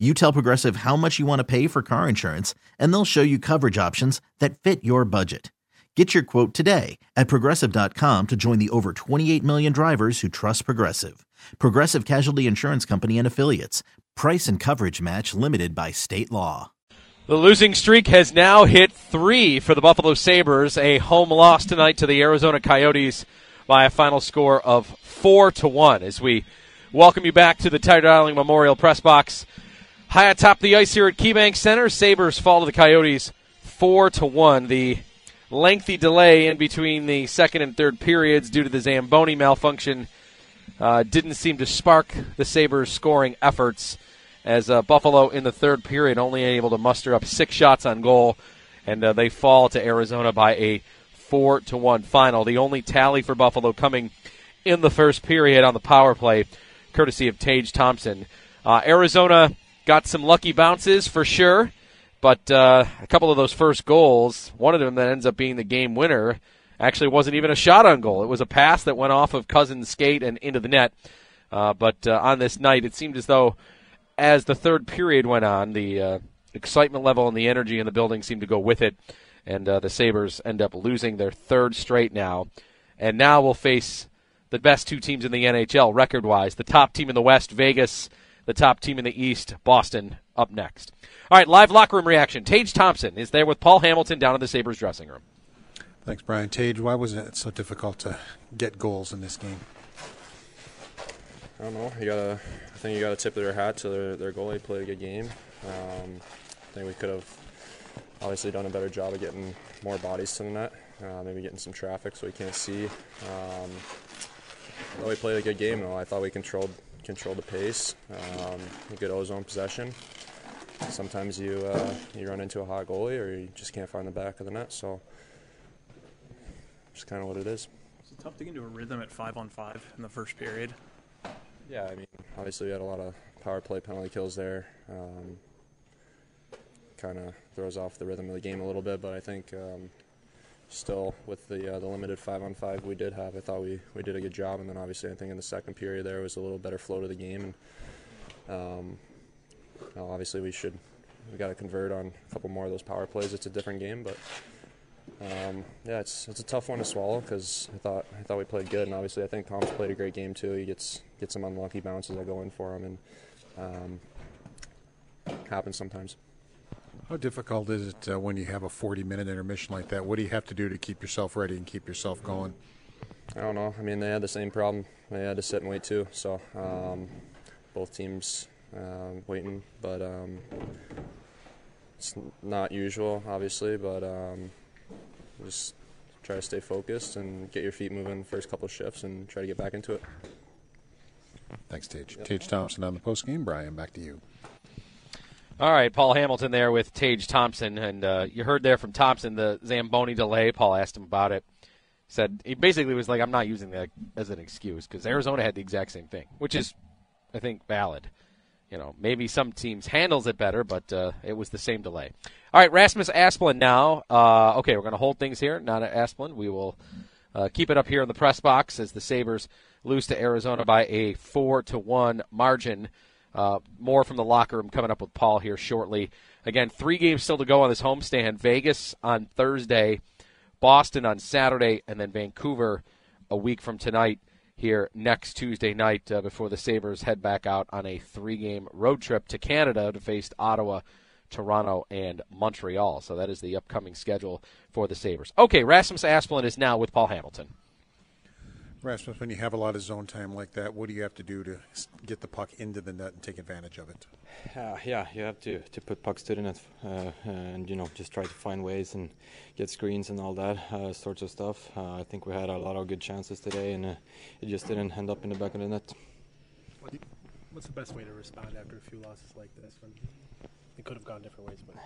You tell Progressive how much you want to pay for car insurance, and they'll show you coverage options that fit your budget. Get your quote today at progressive.com to join the over 28 million drivers who trust Progressive. Progressive Casualty Insurance Company and Affiliates. Price and coverage match limited by state law. The losing streak has now hit three for the Buffalo Sabres. A home loss tonight to the Arizona Coyotes by a final score of four to one. As we welcome you back to the Ted Darling Memorial Press Box. High atop the ice here at KeyBank Center, Sabres fall to the Coyotes four to one. The lengthy delay in between the second and third periods due to the Zamboni malfunction uh, didn't seem to spark the Sabres' scoring efforts. As uh, Buffalo in the third period only able to muster up six shots on goal, and uh, they fall to Arizona by a four to one final. The only tally for Buffalo coming in the first period on the power play, courtesy of Tage Thompson. Uh, Arizona got some lucky bounces for sure, but uh, a couple of those first goals, one of them that ends up being the game winner, actually wasn't even a shot on goal. It was a pass that went off of Cozens' skate and into the net. Uh, but uh, on this night, it seemed as though as the third period went on, the uh, excitement level and the energy in the building seemed to go with it, and uh, the Sabres end up losing their third straight now. And now we'll face the best two teams in the NHL record wise the top team in the West, Vegas the top team in the East, Boston, up next. All right, live locker room reaction. Tage Thompson is there with Paul Hamilton down in the Sabres dressing room. Thanks, Brian. Tage, why was it so difficult to get goals in this game? I don't know. You gotta. I think you gotta tip their hat to their, their goalie. Played a good game. Um, I think we could have obviously done a better job of getting more bodies to the net. Uh, maybe getting some traffic so we can't see. Um, but we played a good game though. I thought we controlled control the pace, um, good ozone possession. Sometimes you uh, you run into a hot goalie or you just can't find the back of the net. So, just kind of what it is. It's tough to get into a rhythm at five on five in the first period. Yeah, I mean, obviously we had a lot of power play penalty kills there. Um, kind of throws off the rhythm of the game a little bit, but I think um, still with the uh, the limited five on five we did have, I thought we, we did a good job. And then obviously I think in the second period there was a little better flow to the game. And um, obviously we should we got to convert on a couple more of those power plays. It's a different game, but um, yeah, it's it's a tough one to swallow because I thought I thought we played good, and obviously I think Tom's played a great game too. He gets gets some unlucky bounces that go in for him, and um, happens sometimes. How difficult is it uh, when you have a 40 minute intermission like that? What do you have to do to keep yourself ready and keep yourself going? I don't know. I mean, they had the same problem. They had to sit and wait too. So um, both teams uh, waiting, but um, it's not usual, obviously. But um, just try to stay focused and get your feet moving first couple shifts and try to get back into it. Thanks, Tage. Yep. Tage Thompson on the post game. Brian, back to you. All right, Paul Hamilton there with Tage Thompson, and uh, you heard there from Thompson the Zamboni delay. Paul asked him about it. Said he basically was like, "I'm not using that as an excuse because Arizona had the exact same thing, which is, I think, valid. You know, maybe some teams handles it better, but uh, it was the same delay. All right, Rasmus Asplund now. Uh, okay, we're going to hold things here. Not at Asplund. We will uh, keep it up here in the press box as the Sabres lose to Arizona by a four to one margin. Uh, more from the locker room coming up with Paul here shortly. Again, three games still to go on this homestand. Vegas on Thursday, Boston on Saturday, and then Vancouver a week from tonight here next Tuesday night uh, before the Sabres head back out on a three game road trip to Canada to face Ottawa, Toronto, and Montreal. So that is the upcoming schedule for the Sabres. Okay, Rasmus Asplund is now with Paul Hamilton. Rasmus, when you have a lot of zone time like that, what do you have to do to get the puck into the net and take advantage of it? Uh, yeah, you have to, to put pucks to the net uh, and you know just try to find ways and get screens and all that uh, sorts of stuff. Uh, I think we had a lot of good chances today, and uh, it just didn't end up in the back of the net. What's the best way to respond after a few losses like this? When it could have gone different ways, but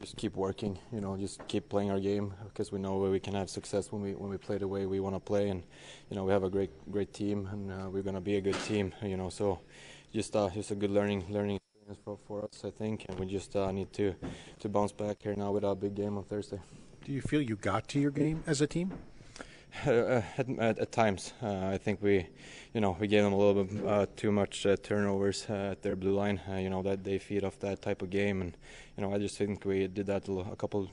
just keep working. You know, just keep playing our game because we know we can have success when we when we play the way we want to play, and you know we have a great great team, and uh, we're gonna be a good team. You know, so just uh, just a good learning learning experience for, for us, I think, and we just uh, need to to bounce back here now with our big game on Thursday. Do you feel you got to your game as a team? At, at, at, times, uh, I think we, you know, we gave them a little bit uh, too much uh, turnovers uh, at their blue line. Uh, you know that they feed off that type of game, and you know I just think we did that a couple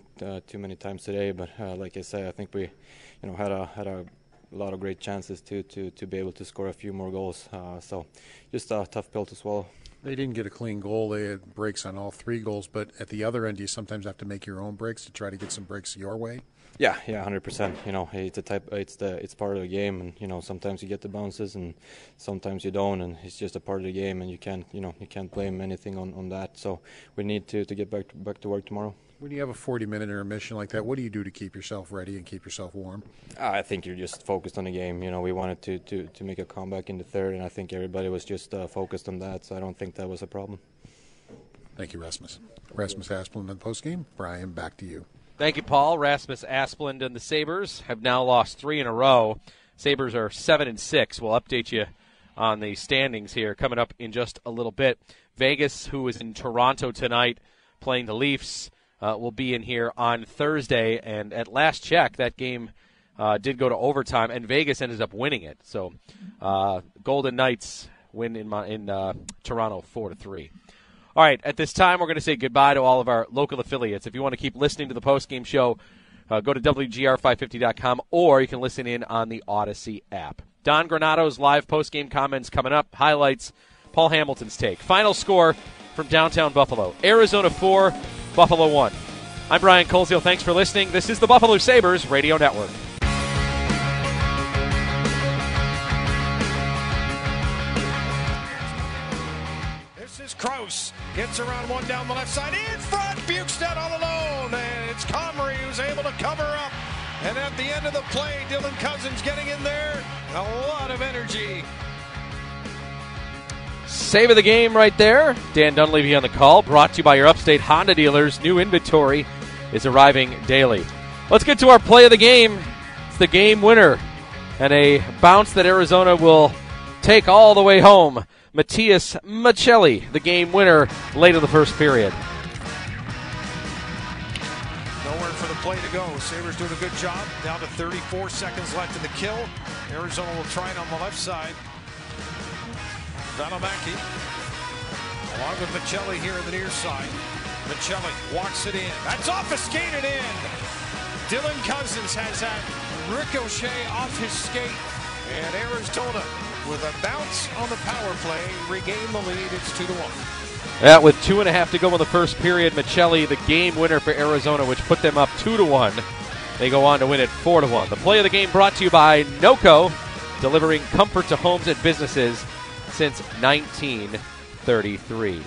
too many times today. But like I say, I think we, you know, had a had a lot of great chances to to to be able to score a few more goals. so just a tough pill to swallow. They didn't get a clean goal. They had breaks on all three goals, but at the other end, you sometimes have to make your own breaks to try to get some breaks your way. Yeah, yeah, hundred percent. You know, it's a type. It's the it's part of the game, and you know sometimes you get the bounces, and sometimes you don't, and it's just a part of the game, and you can't you know you can't blame anything on, on that. So we need to, to get back to, back to work tomorrow. When you have a 40 minute intermission like that, what do you do to keep yourself ready and keep yourself warm? I think you're just focused on the game. You know, we wanted to, to, to make a comeback in the third, and I think everybody was just uh, focused on that, so I don't think that was a problem. Thank you, Rasmus. Rasmus Asplund in the post game. Brian, back to you. Thank you, Paul. Rasmus Asplund and the Sabres have now lost three in a row. Sabres are seven and six. We'll update you on the standings here coming up in just a little bit. Vegas, who is in Toronto tonight playing the Leafs, uh, will be in here on Thursday. And at last check, that game uh, did go to overtime, and Vegas ended up winning it. So, uh, Golden Knights win in my, in uh, Toronto four to three. All right, at this time, we're going to say goodbye to all of our local affiliates. If you want to keep listening to the post game show, uh, go to WGR550.com or you can listen in on the Audacy app. Don Granato's live post game comments coming up, highlights, Paul Hamilton's take. Final score from downtown Buffalo Arizona 4, Buffalo 1. I'm Brian Koziol. Thanks for listening. This is the Buffalo Sabres Radio Network. Gets around one down the left side. In front, Bjugstad all alone. And it's Comrie who's able to cover up. And at the end of the play, Dylan Cozens getting in there. A lot of energy. Save of the game right there. Dan Dunleavy on the call. Brought to you by your upstate Honda dealers. New inventory is arriving daily. Let's get to our play of the game. It's the game winner. And a bounce that Arizona will take all the way home. Matias Maccelli, the game winner late in the first period. Nowhere for the play to go. Sabres doing a good job. Down to 34 seconds left in the kill. Arizona will try it on the left side. Valimaki along with Maccelli here on the near side. Maccelli walks it in. That's skated in. Dylan Cozens has that ricochet off his skate. And Arizona, with a bounce on the power play, regain the lead. It's 2 to 1. Yeah, with two and a half to go in the first period, Maccelli, the game winner for Arizona, which put them up two to one. They go on to win it four to one. The play of the game brought to you by NOCO, delivering comfort to homes and businesses since 1933.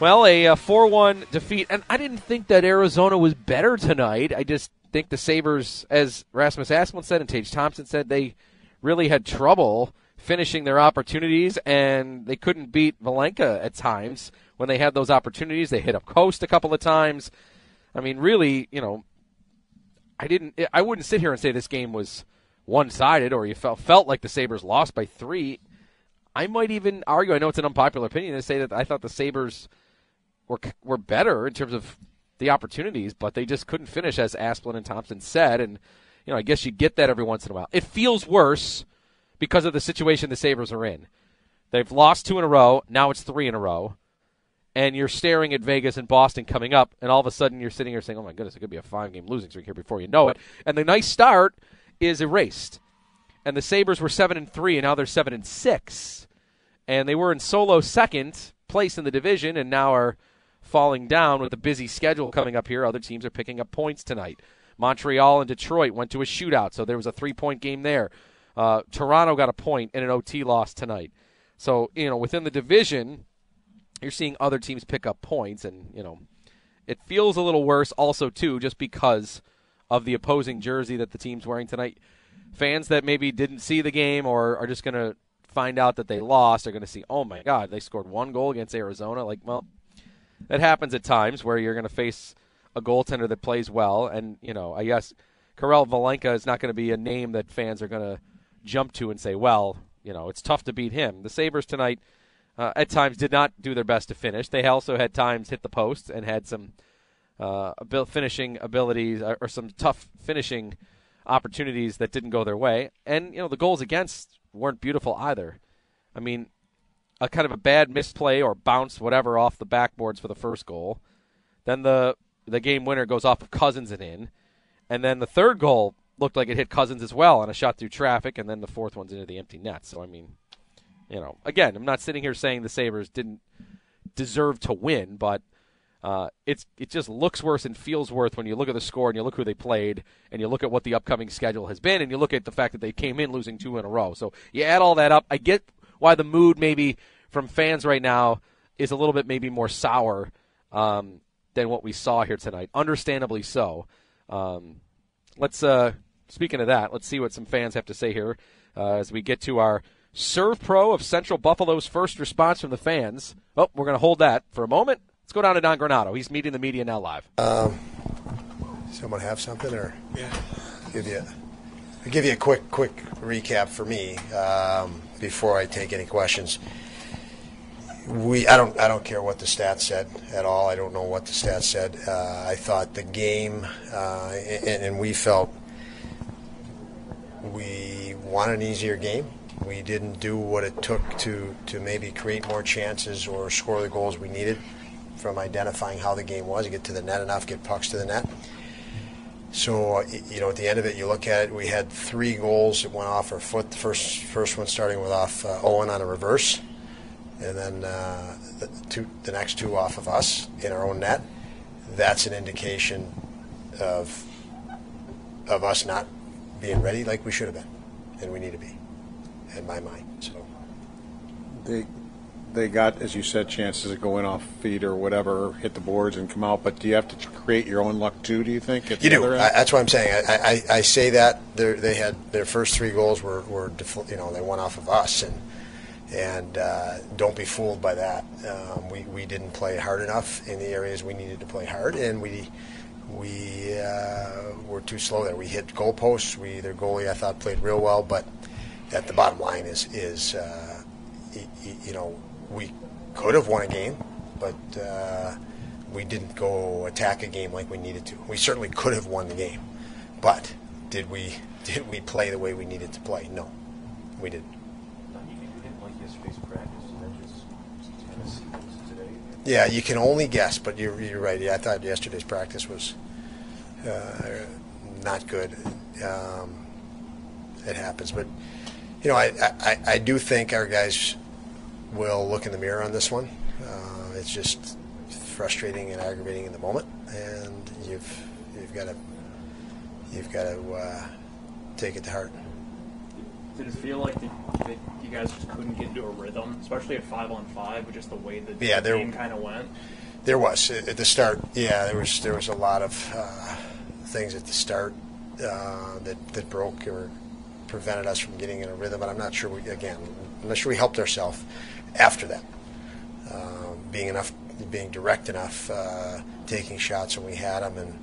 Well, a 4 1 defeat, and I didn't think that Arizona was better tonight. I just think the Sabres, as Rasmus Asplund said and Tage Thompson said, they really had trouble finishing their opportunities, and they couldn't beat Vejmelka at times when they had those opportunities. They hit up Coast a couple of times. I mean, really, you know, I didn't. I wouldn't sit here and say this game was one-sided or you felt felt like the Sabres lost by three. I might even argue. I know it's an unpopular opinion to say that I thought the Sabres were were better in terms of the opportunities, but they just couldn't finish, as Asplund and Thompson said. And you know, I guess you get that every once in a while. It feels worse because of the situation the Sabres are in. They've lost two in a row. Now it's three in a row. And you're staring at Vegas and Boston coming up, and all of a sudden you're sitting here saying, oh my goodness, it could be a five game losing streak here before you know it. And the nice start is erased. And the Sabres were 7 and 3, and now they're 7 and 6. And they were in solo second place in the division, and now are falling down with a busy schedule coming up here. Other teams are picking up points tonight. Montreal and Detroit went to a shootout, so there was a three point game there. Uh, Toronto got a point in an OT loss tonight. So, you know, within the division, you're seeing other teams pick up points, and, you know, it feels a little worse also, too, just because of the opposing jersey that the team's wearing tonight. Fans that maybe didn't see the game or are just going to find out that they lost are going to see, oh my God, they scored one goal against Arizona. Like, well, that happens at times where you're going to face a goaltender that plays well, and you know, I guess Karel Vejmelka is not going to be a name that fans are going to jump to and say, well, you know, it's tough to beat him. The Sabres tonight, uh, at times, did not do their best to finish. They also had times hit the post and had some uh, finishing abilities uh, or some tough finishing opportunities that didn't go their way. And, you know, the goals against weren't beautiful either. I mean, a kind of a bad misplay or bounce, whatever, off the backboards for the first goal. Then the the game winner goes off of Cozens and in. And then the third goal looked like it hit Cozens as well on a shot through traffic, and then the fourth one's into the empty net. So, I mean, you know, again, I'm not sitting here saying the Sabres didn't deserve to win, but uh, it's it just looks worse and feels worse when you look at the score and you look who they played and you look at what the upcoming schedule has been and you look at the fact that they came in losing two in a row. So you add all that up. I get why the mood maybe from fans right now is a little bit maybe more sour um, than what we saw here tonight. Understandably so. Um, let's uh, speaking of that, let's see what some fans have to say here uh, as we get to our Serve Pro of Central Buffalo's first response from the fans. Oh, we're going to hold that for a moment. Let's go down to Don Granato. He's meeting the media now live. Um, someone have something, or yeah, give you. I'll give you a quick, quick recap for me um, before I take any questions we I don't I don't care what the stats said at all. I don't know what the stats said. Uh, I thought the game, uh, and, and, we felt we wanted an easier game. We didn't do what it took to to maybe create more chances or score the goals we needed from identifying how the game was, get to the net enough, get pucks to the net. So you know, at the end of it, you look at it. We had three goals that went off our foot. The first first one starting with off uh, Owen on a reverse and then uh, the, two, the next two off of us in our own net, that's an indication of of us not being ready like we should have been, and we need to be, in my mind. So they they got, as you said, chances of going off feet or whatever, hit the boards and come out. But do you have to create your own luck too? Do you think? You do. I, that's what I'm saying. I, I, I say that they had their first three goals were, were you know they went off of us and and uh, don't be fooled by that. Um, we, we didn't play hard enough in the areas we needed to play hard, and we we uh, were too slow there. We hit goalposts. We their goalie I thought played real well, but at the bottom line is is uh, y- y- you know we could have won a game, but uh, we didn't go attack a game like we needed to. We certainly could have won the game, but did we did we play the way we needed to play? No, we didn't. Yeah, you can only guess, but you're, you're right. Yeah, I thought yesterday's practice was uh, not good. Um, it happens, but you know, I, I, I do think our guys will look in the mirror on this one. Uh, it's just frustrating and aggravating in the moment, and you've you've got to you've got to uh, take it to heart. Did it feel like the, that you guys just couldn't get into a rhythm, especially at five on five, with just the way the yeah, there, game kind of went? There was at the start. Yeah, there was there was a lot of uh, things at the start uh, that that broke or prevented us from getting in a rhythm. But I'm not sure. We again, I'm not sure we helped ourselves after that. Uh, being enough, being direct enough, uh, taking shots when we had them, and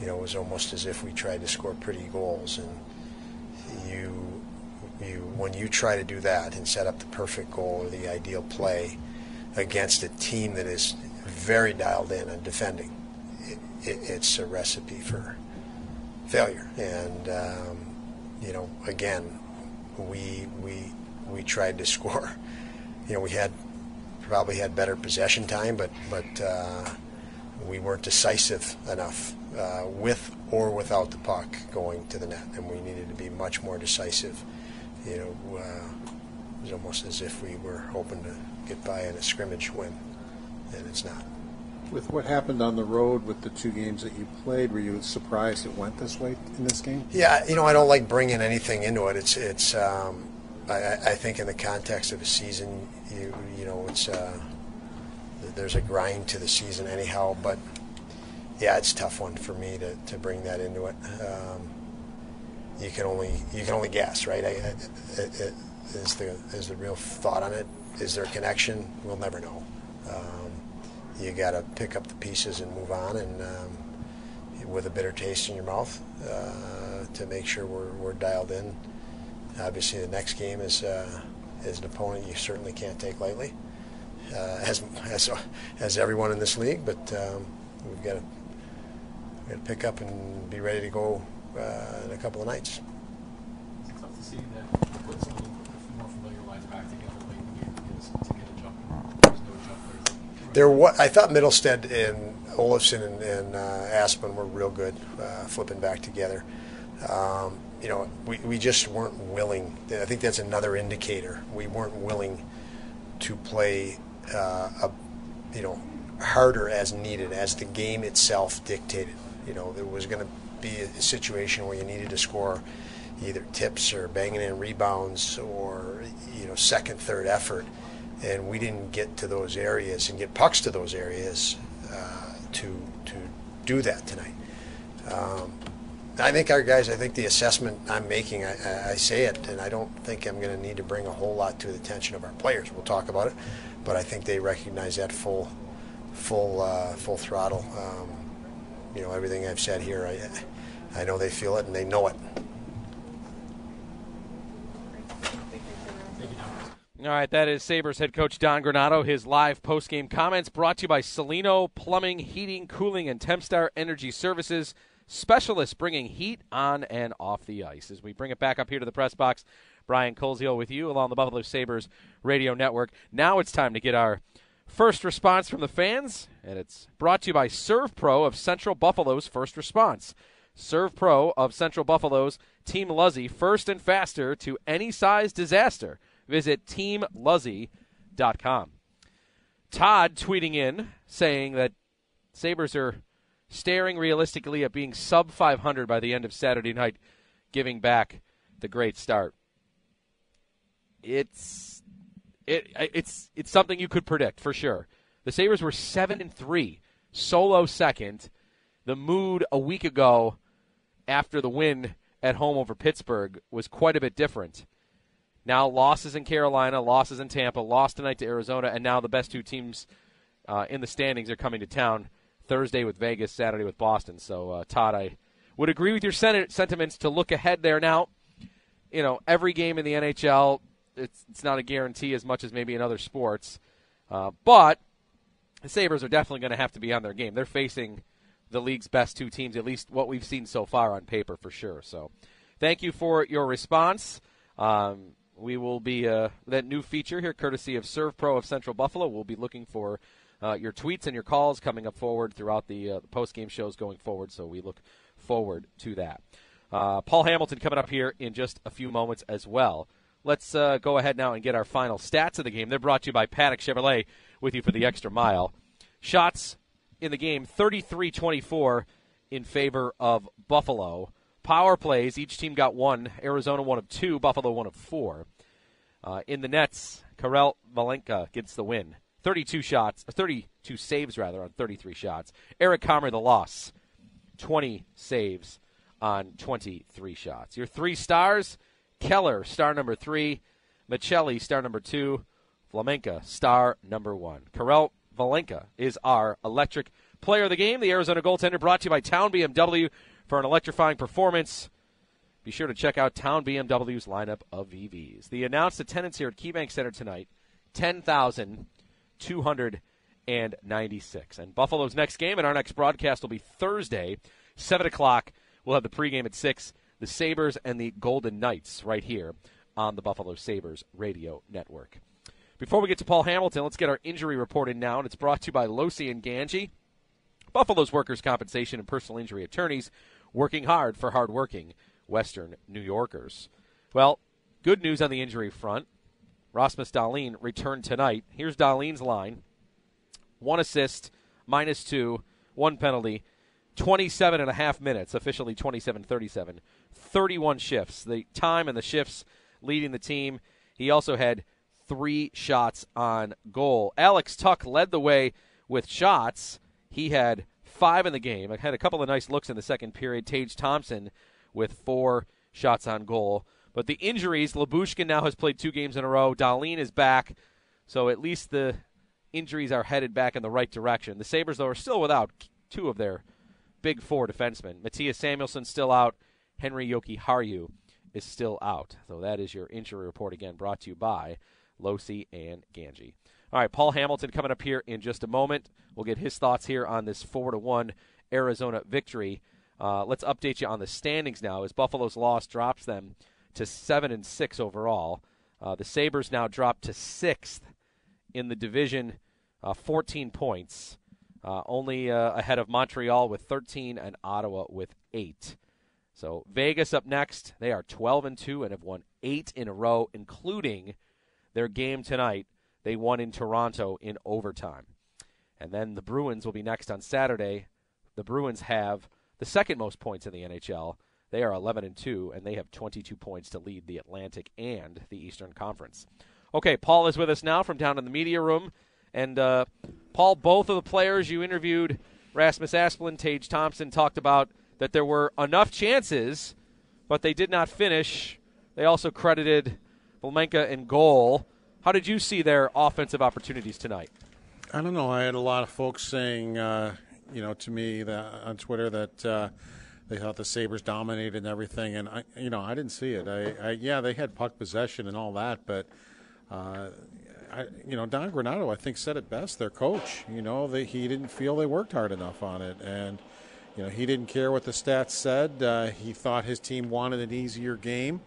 you know, it was almost as if we tried to score pretty goals and you when you try to do that and set up the perfect goal or the ideal play against a team that is very dialed in on defending, it, it, it's a recipe for failure. And um, you know, again, we we we tried to score. You know, we had probably had better possession time, but but uh, we weren't decisive enough uh, with or without the puck going to the net, and we needed to be much more decisive you know, uh, it was almost as if we were hoping to get by in a scrimmage win, and it's not. With what happened on the road with the two games that you played, were you surprised it went this way in this game? Yeah, you know, I don't like bringing anything into it. It's it's. Um, I, I think in the context of a season, you you know, it's uh, there's a grind to the season anyhow. But yeah, it's a tough one for me to, to bring that into it. Um, you can only you can only guess, right? I, it, it, is the is the real thought on it? Is there a connection? We'll never know. Um, you got to pick up the pieces and move on, and um, with a bitter taste in your mouth uh, to make sure we're, we're dialed in. Obviously, the next game is uh, is an opponent you certainly can't take lightly, uh, as, as as everyone in this league. But um, we've got to pick up and be ready to go uh, in a couple of nights. It's tough to see that put some of the more familiar lines back together late in the game because to get a jump, there's no jump there. There, wa- I thought Mittelstadt and Olofsson and, and uh, Aspen were real good, uh, flipping back together. Um, you know, we, we just weren't willing. I think that's another indicator. We weren't willing to play, uh, a, you know, harder as needed, as the game itself dictated. You know, there was going to be a situation where you needed to score either tips or banging in rebounds or you know second, third effort, and we didn't get to those areas and get pucks to those areas uh, to to do that tonight. Um, I think our guys. I think the assessment I'm making. I, I, say it, and I don't think I'm going to need to bring a whole lot to the attention of our players. We'll talk about it, but I think they recognize that full, full, uh, full throttle. Um, you know, everything I've said here, I, I know they feel it and they know it. All right, that is Sabres head coach Don Granato. His live post-game comments brought to you by Celino Plumbing, Heating, Cooling, and Tempstar Energy Services. Specialists bringing heat on and off the ice. As we bring it back up here to the press box, Brian Koziol with you along the Buffalo Sabres radio network. Now it's time to get our first response from the fans, and it's brought to you by Serve Pro of Central Buffalo's First Response. Serve Pro of Central Buffalo's Team Luzzy, first and faster to any size disaster. Visit teamluzzy.com. Todd tweeting in saying that Sabres are staring realistically at being sub 500 by the end of Saturday night, giving back the great start. It's it it's it's something you could predict for sure. The Sabres were 7 and 3, solo second. The mood a week ago after the win at home over Pittsburgh was quite a bit different. Now losses in Carolina, losses in Tampa, lost tonight to Arizona, and now the best two teams uh, in the standings are coming to town Thursday with Vegas, Saturday with Boston. So uh, Todd, I would agree with your sen- sentiments to look ahead there. Now, you know, every game in the NHL, it's it's not a guarantee as much as maybe in other sports, uh, but the Sabres are definitely going to have to be on their game. They're facing the league's best two teams, at least what we've seen so far on paper for sure. So, thank you for your response. Um, we will be uh, that new feature here, courtesy of Serve Pro of Central Buffalo. We'll be looking for uh, your tweets and your calls coming up forward throughout the, uh, the post game shows going forward. So we look forward to that. Uh, Paul Hamilton coming up here in just a few moments as well. Let's uh, go ahead now and get our final stats of the game. They're brought to you by Paddock Chevrolet with you for the extra mile. Shots in the game 33 24 in favor of Buffalo. Power plays, each team got one. Arizona one of two, Buffalo one of four. Uh, in the nets, Karel Vejmelka gets the win. 32 shots, 32 saves rather on 33 shots. Eric Comrie the loss, 20 saves on 23 shots. Your three stars: Keller, star number three; Maccelli, star number two; Vejmelka, star number one. Karel Vejmelka is our electric player of the game. The Arizona goaltender brought to you by Town BMW for an electrifying performance. Be sure to check out Town BMW's lineup of EVs. The announced attendance here at KeyBank Center tonight 10,296. And Buffalo's next game and our next broadcast will be Thursday, 7 o'clock. We'll have the pregame at 6. The Sabres and the Golden Knights right here on the Buffalo Sabres radio network. Before we get to Paul Hamilton, let's get our injury report in now, and it's brought to you by Losi and Gangi, Buffalo's workers' compensation and personal injury attorneys, working hard for hardworking Western New Yorkers. Well, good news on the injury front. Rasmus Dahlin returned tonight. Here's Dahlin's line one assist, minus two, one penalty, 27 and a half minutes, officially 27 37, 31 shifts. The time and the shifts leading the team. He also had three shots on goal. Alex Tuch led the way with shots. He had five in the game. I had a couple of nice looks in the second period. Tage Thompson with four shots on goal. But the injuries, Lyubushkin now has played two games in a row. Dahlin is back. So at least the injuries are headed back in the right direction. The Sabres, though, are still without two of their big four defensemen. Mattias Samuelsson still out. Henri Yoki Jokiharju is still out. So that is your injury report again, brought to you by Losi and Gangi. All right, Paul Hamilton coming up here in just a moment. We'll get his thoughts here on this four to one Arizona victory. Uh, let's update you on the standings now. As Buffalo's loss drops them to seven and six overall, uh, the Sabres now drop to sixth in the division, uh, 14 points, uh, only uh, ahead of Montreal with 13 and Ottawa with eight. So Vegas up next. They are 12 and two and have won eight in a row, including their game tonight. They won in Toronto in overtime. And then the Bruins will be next on Saturday. The Bruins have the second most points in the NHL. They are 11 and 2 and they have 22 points to lead the Atlantic and the Eastern Conference. Okay, Paul is with us now from down in the media room. And uh, Paul, both of the players you interviewed, Rasmus Asplund, Tage Thompson, talked about that there were enough chances, but they did not finish. They also credited Vejmelka in goal. How did you see their offensive opportunities tonight? I don't know. I had a lot of folks saying, uh, you know, to me that on Twitter that uh, they thought the Sabres dominated and everything, and I, you know, I didn't see it. I, I yeah, they had puck possession and all that, but. Uh, I, you know, Don Granato, I think, said it best. Their coach, you know, they, he didn't feel they worked hard enough on it, and you know, he didn't care what the stats said. Uh, he thought his team wanted an easier game,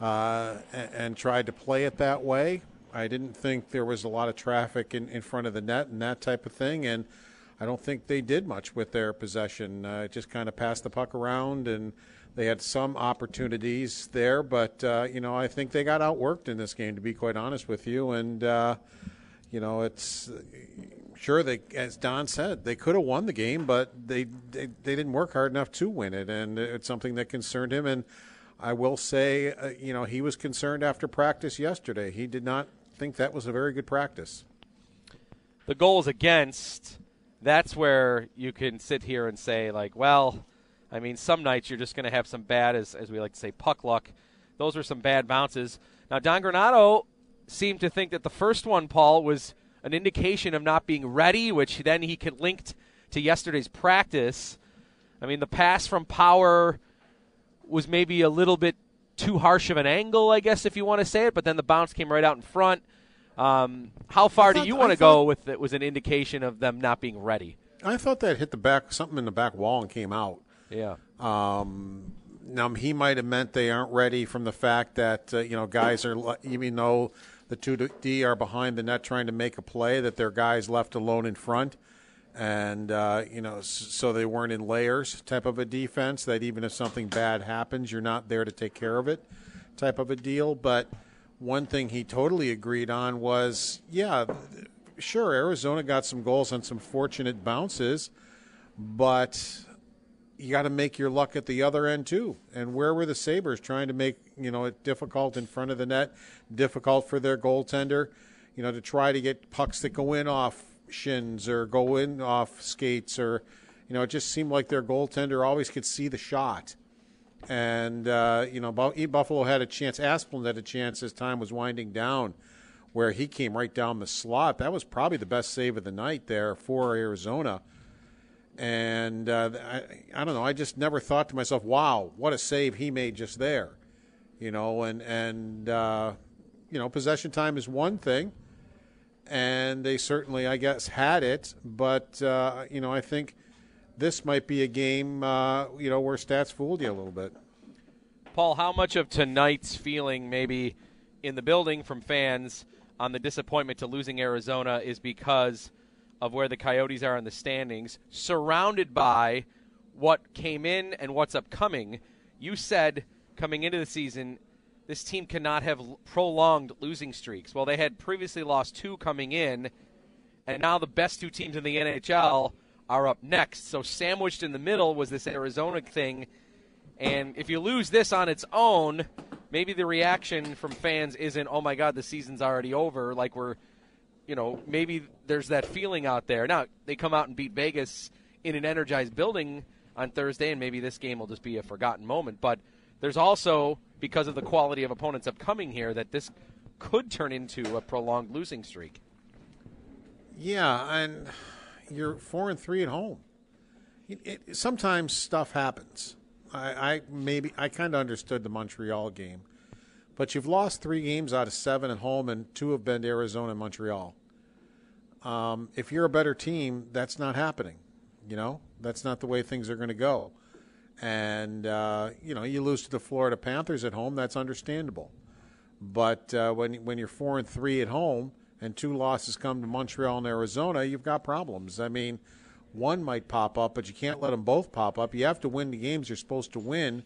uh, and, and, tried to play it that way. I didn't think there was a lot of traffic in, in front of the net and that type of thing, and I don't think they did much with their possession. Uh, just kind of passed the puck around and they had some opportunities there, but uh, you know I think they got outworked in this game. To be quite honest with you, and uh, you know it's sure they, as Don said, they could have won the game, but they, they they didn't work hard enough to win it, and it's something that concerned him. And I will say, uh, you know, he was concerned after practice yesterday. He did not think that was a very good practice. The goals against. That's where you can sit here and say, like, well, I mean, some nights you're just going to have some bad, as, as we like to say, puck luck. Those were some bad bounces. Now, Don Granato seemed to think that the first one, Paul, was an indication of not being ready, which then he could linked to yesterday's practice. I mean, the pass from Power was maybe a little bit too harsh of an angle, I guess, if you want to say it, but then the bounce came right out in front. Um, how far thought, do you want to go with it was an indication of them not being ready? I thought that hit the back, something in the back wall and came out. Yeah. Um, now he might have meant they aren't ready from the fact that uh, you know guys are even though the two D are behind the net trying to make a play that their guys left alone in front, and uh, you know so they weren't in layers type of a defense that even if something bad happens you're not there to take care of it type of a deal. But one thing he totally agreed on was yeah, sure Arizona got some goals on some fortunate bounces, but you got to make your luck at the other end too. And where were the Sabres trying to make you know it difficult in front of the net, difficult for their goaltender, you know, to try to get pucks that go in off shins or go in off skates or, you know, it just seemed like their goaltender always could see the shot. And uh, you know, Buffalo had a chance. Asplund had a chance as time was winding down, where he came right down the slot. That was probably the best save of the night there for Arizona and uh, I, I don't know. I just never thought to myself, "Wow, what a save he made just there," you know. And and uh, you know, possession time is one thing, and they certainly, I guess, had it. But uh, you know, I think this might be a game, uh, you know, where stats fooled you a little bit. Paul, how much of tonight's feeling, maybe in the building from fans, on the disappointment to losing Arizona is because of where the Coyotes are in the standings, surrounded by what came in and what's upcoming. You said coming into the season, this team cannot have prolonged losing streaks. Well, they had previously lost two coming in, and now the best two teams in the NHL are up next. So, sandwiched in the middle was this Arizona thing. And if you lose this on its own, maybe the reaction from fans isn't, oh my God, the season's already over, like we're you know, maybe there's that feeling out there. Now, they come out and beat Vegas in an energized building on Thursday, and maybe this game will just be a forgotten moment. But there's also, because of the quality of opponents upcoming here, that this could turn into a prolonged losing streak. Yeah, and you're four and three at home. It, it, sometimes stuff happens. I, I maybe I kind of understood the Montreal game, but you've lost three games out of seven at home, and two have been to Arizona and Montreal. Um, if you're a better team, that's not happening. You know, that's not the way things are going to go. And uh, you know, you lose to the Florida Panthers at home. That's understandable. But uh, when when you're four and three at home, and two losses come to Montreal and Arizona, you've got problems. I mean, one might pop up, but you can't let them both pop up. You have to win the games you're supposed to win,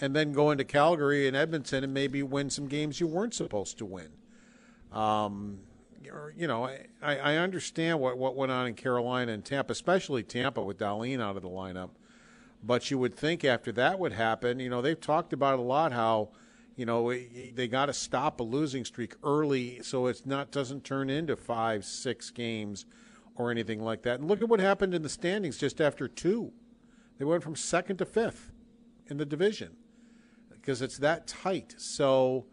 and then go into Calgary and Edmonton and maybe win some games you weren't supposed to win. Um, you know, I, I understand what, what went on in Carolina and Tampa, especially Tampa with Dahlin out of the lineup. But you would think after that would happen, you know, they've talked about a lot how, you know, they got to stop a losing streak early so it's not doesn't turn into five, six games or anything like that. And look at what happened in the standings just after two. They went from second to fifth in the division because it's that tight. So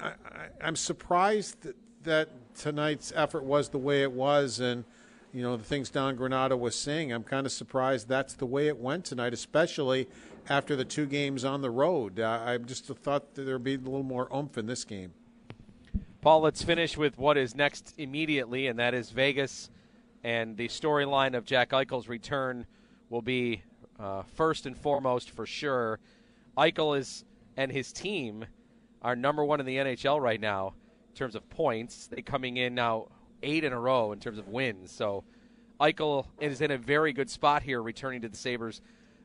I, am surprised that, that tonight's effort was the way it was, and you know the things Don Granato was saying. I'm kind of surprised that's the way it went tonight, especially after the two games on the road. Uh, I just thought there'd be a little more oomph in this game. Paul, let's finish with what is next immediately, and that is Vegas. And the storyline of Jack Eichel's return will be uh, first and foremost for sure. Eichel is and his team are number one in the NHL right now in terms of points. They coming in now eight in a row in terms of wins. So Eichel is in a very good spot here, returning to the Sabres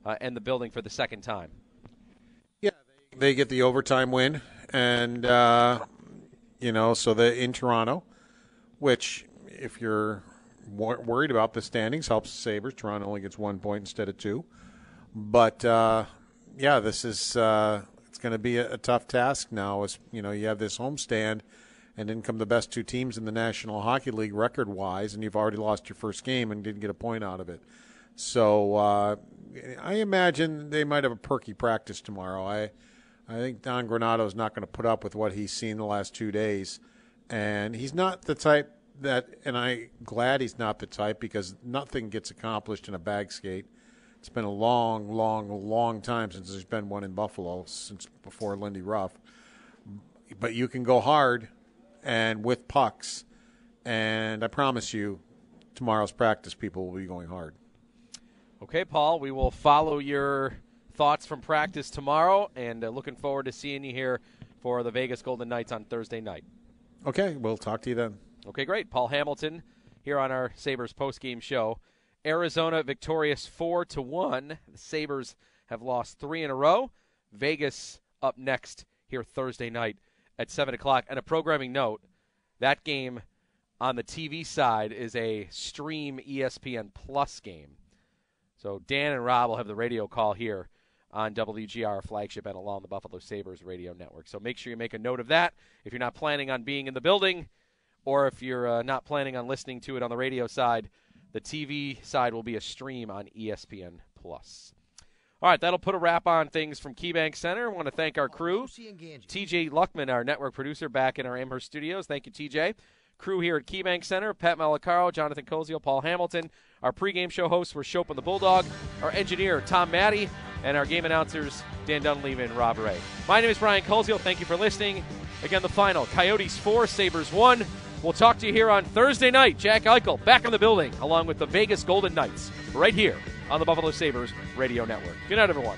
uh, and the building for the second time. Yeah, they, they get the overtime win, and uh, you know, so the in Toronto, which if you're worried about the standings, helps the Sabres. Toronto only gets one point instead of two, but uh, yeah, this is uh, it's going to be a, a tough task now. As you know, you have this homestand and in come the best two teams in the National Hockey League record wise, and you've already lost your first game and didn't get a point out of it. So uh, I imagine they might have a perky practice tomorrow. I I think Don Granato is not going to put up with what he's seen the last two days, and he's not the type that. And I'm glad he's not the type because nothing gets accomplished in a bag skate. It's been a long, long, long time since there's been one in Buffalo since before Lindy Ruff. But you can go hard and with pucks. And I promise you, tomorrow's practice, people will be going hard. Okay, Paul, we will follow your thoughts from practice tomorrow, and uh, looking forward to seeing you here for the Vegas Golden Knights on Thursday night. Okay, we'll talk to you then. Okay, great. Paul Hamilton here on our Sabres postgame show. Arizona victorious 4 to 1. The Sabres have lost 3 in a row. Vegas up next here Thursday night at 7 o'clock. And a programming note that game on the TV side is a stream ESPN Plus game. So Dan and Rob will have the radio call here on WGR flagship and along the Buffalo Sabres radio network. So make sure you make a note of that if you're not planning on being in the building or if you're uh, not planning on listening to it on the radio side. The TV side will be a stream on ESPN Plus. All right, that'll put a wrap on things from KeyBank Center. I want to thank our crew. TJ Luckman, our network producer, back in our Amherst studios. Thank you, TJ. Crew here at KeyBank Center, Pat Malacaro, Jonathan Cozio, Paul Hamilton. Our pregame show hosts were Chopin the Bulldog, our engineer, Tom Maddie, and our game announcers, Dan Dunleavy and Rob Ray. My name is Brian Koziol. Thank you for listening. Again, the final Coyotes 4, Sabres 1. We'll talk to you here on Thursday night. Jack Eichel back in the building, along with the Vegas Golden Knights, right here on the Buffalo Sabres Radio Network. Good night, everyone.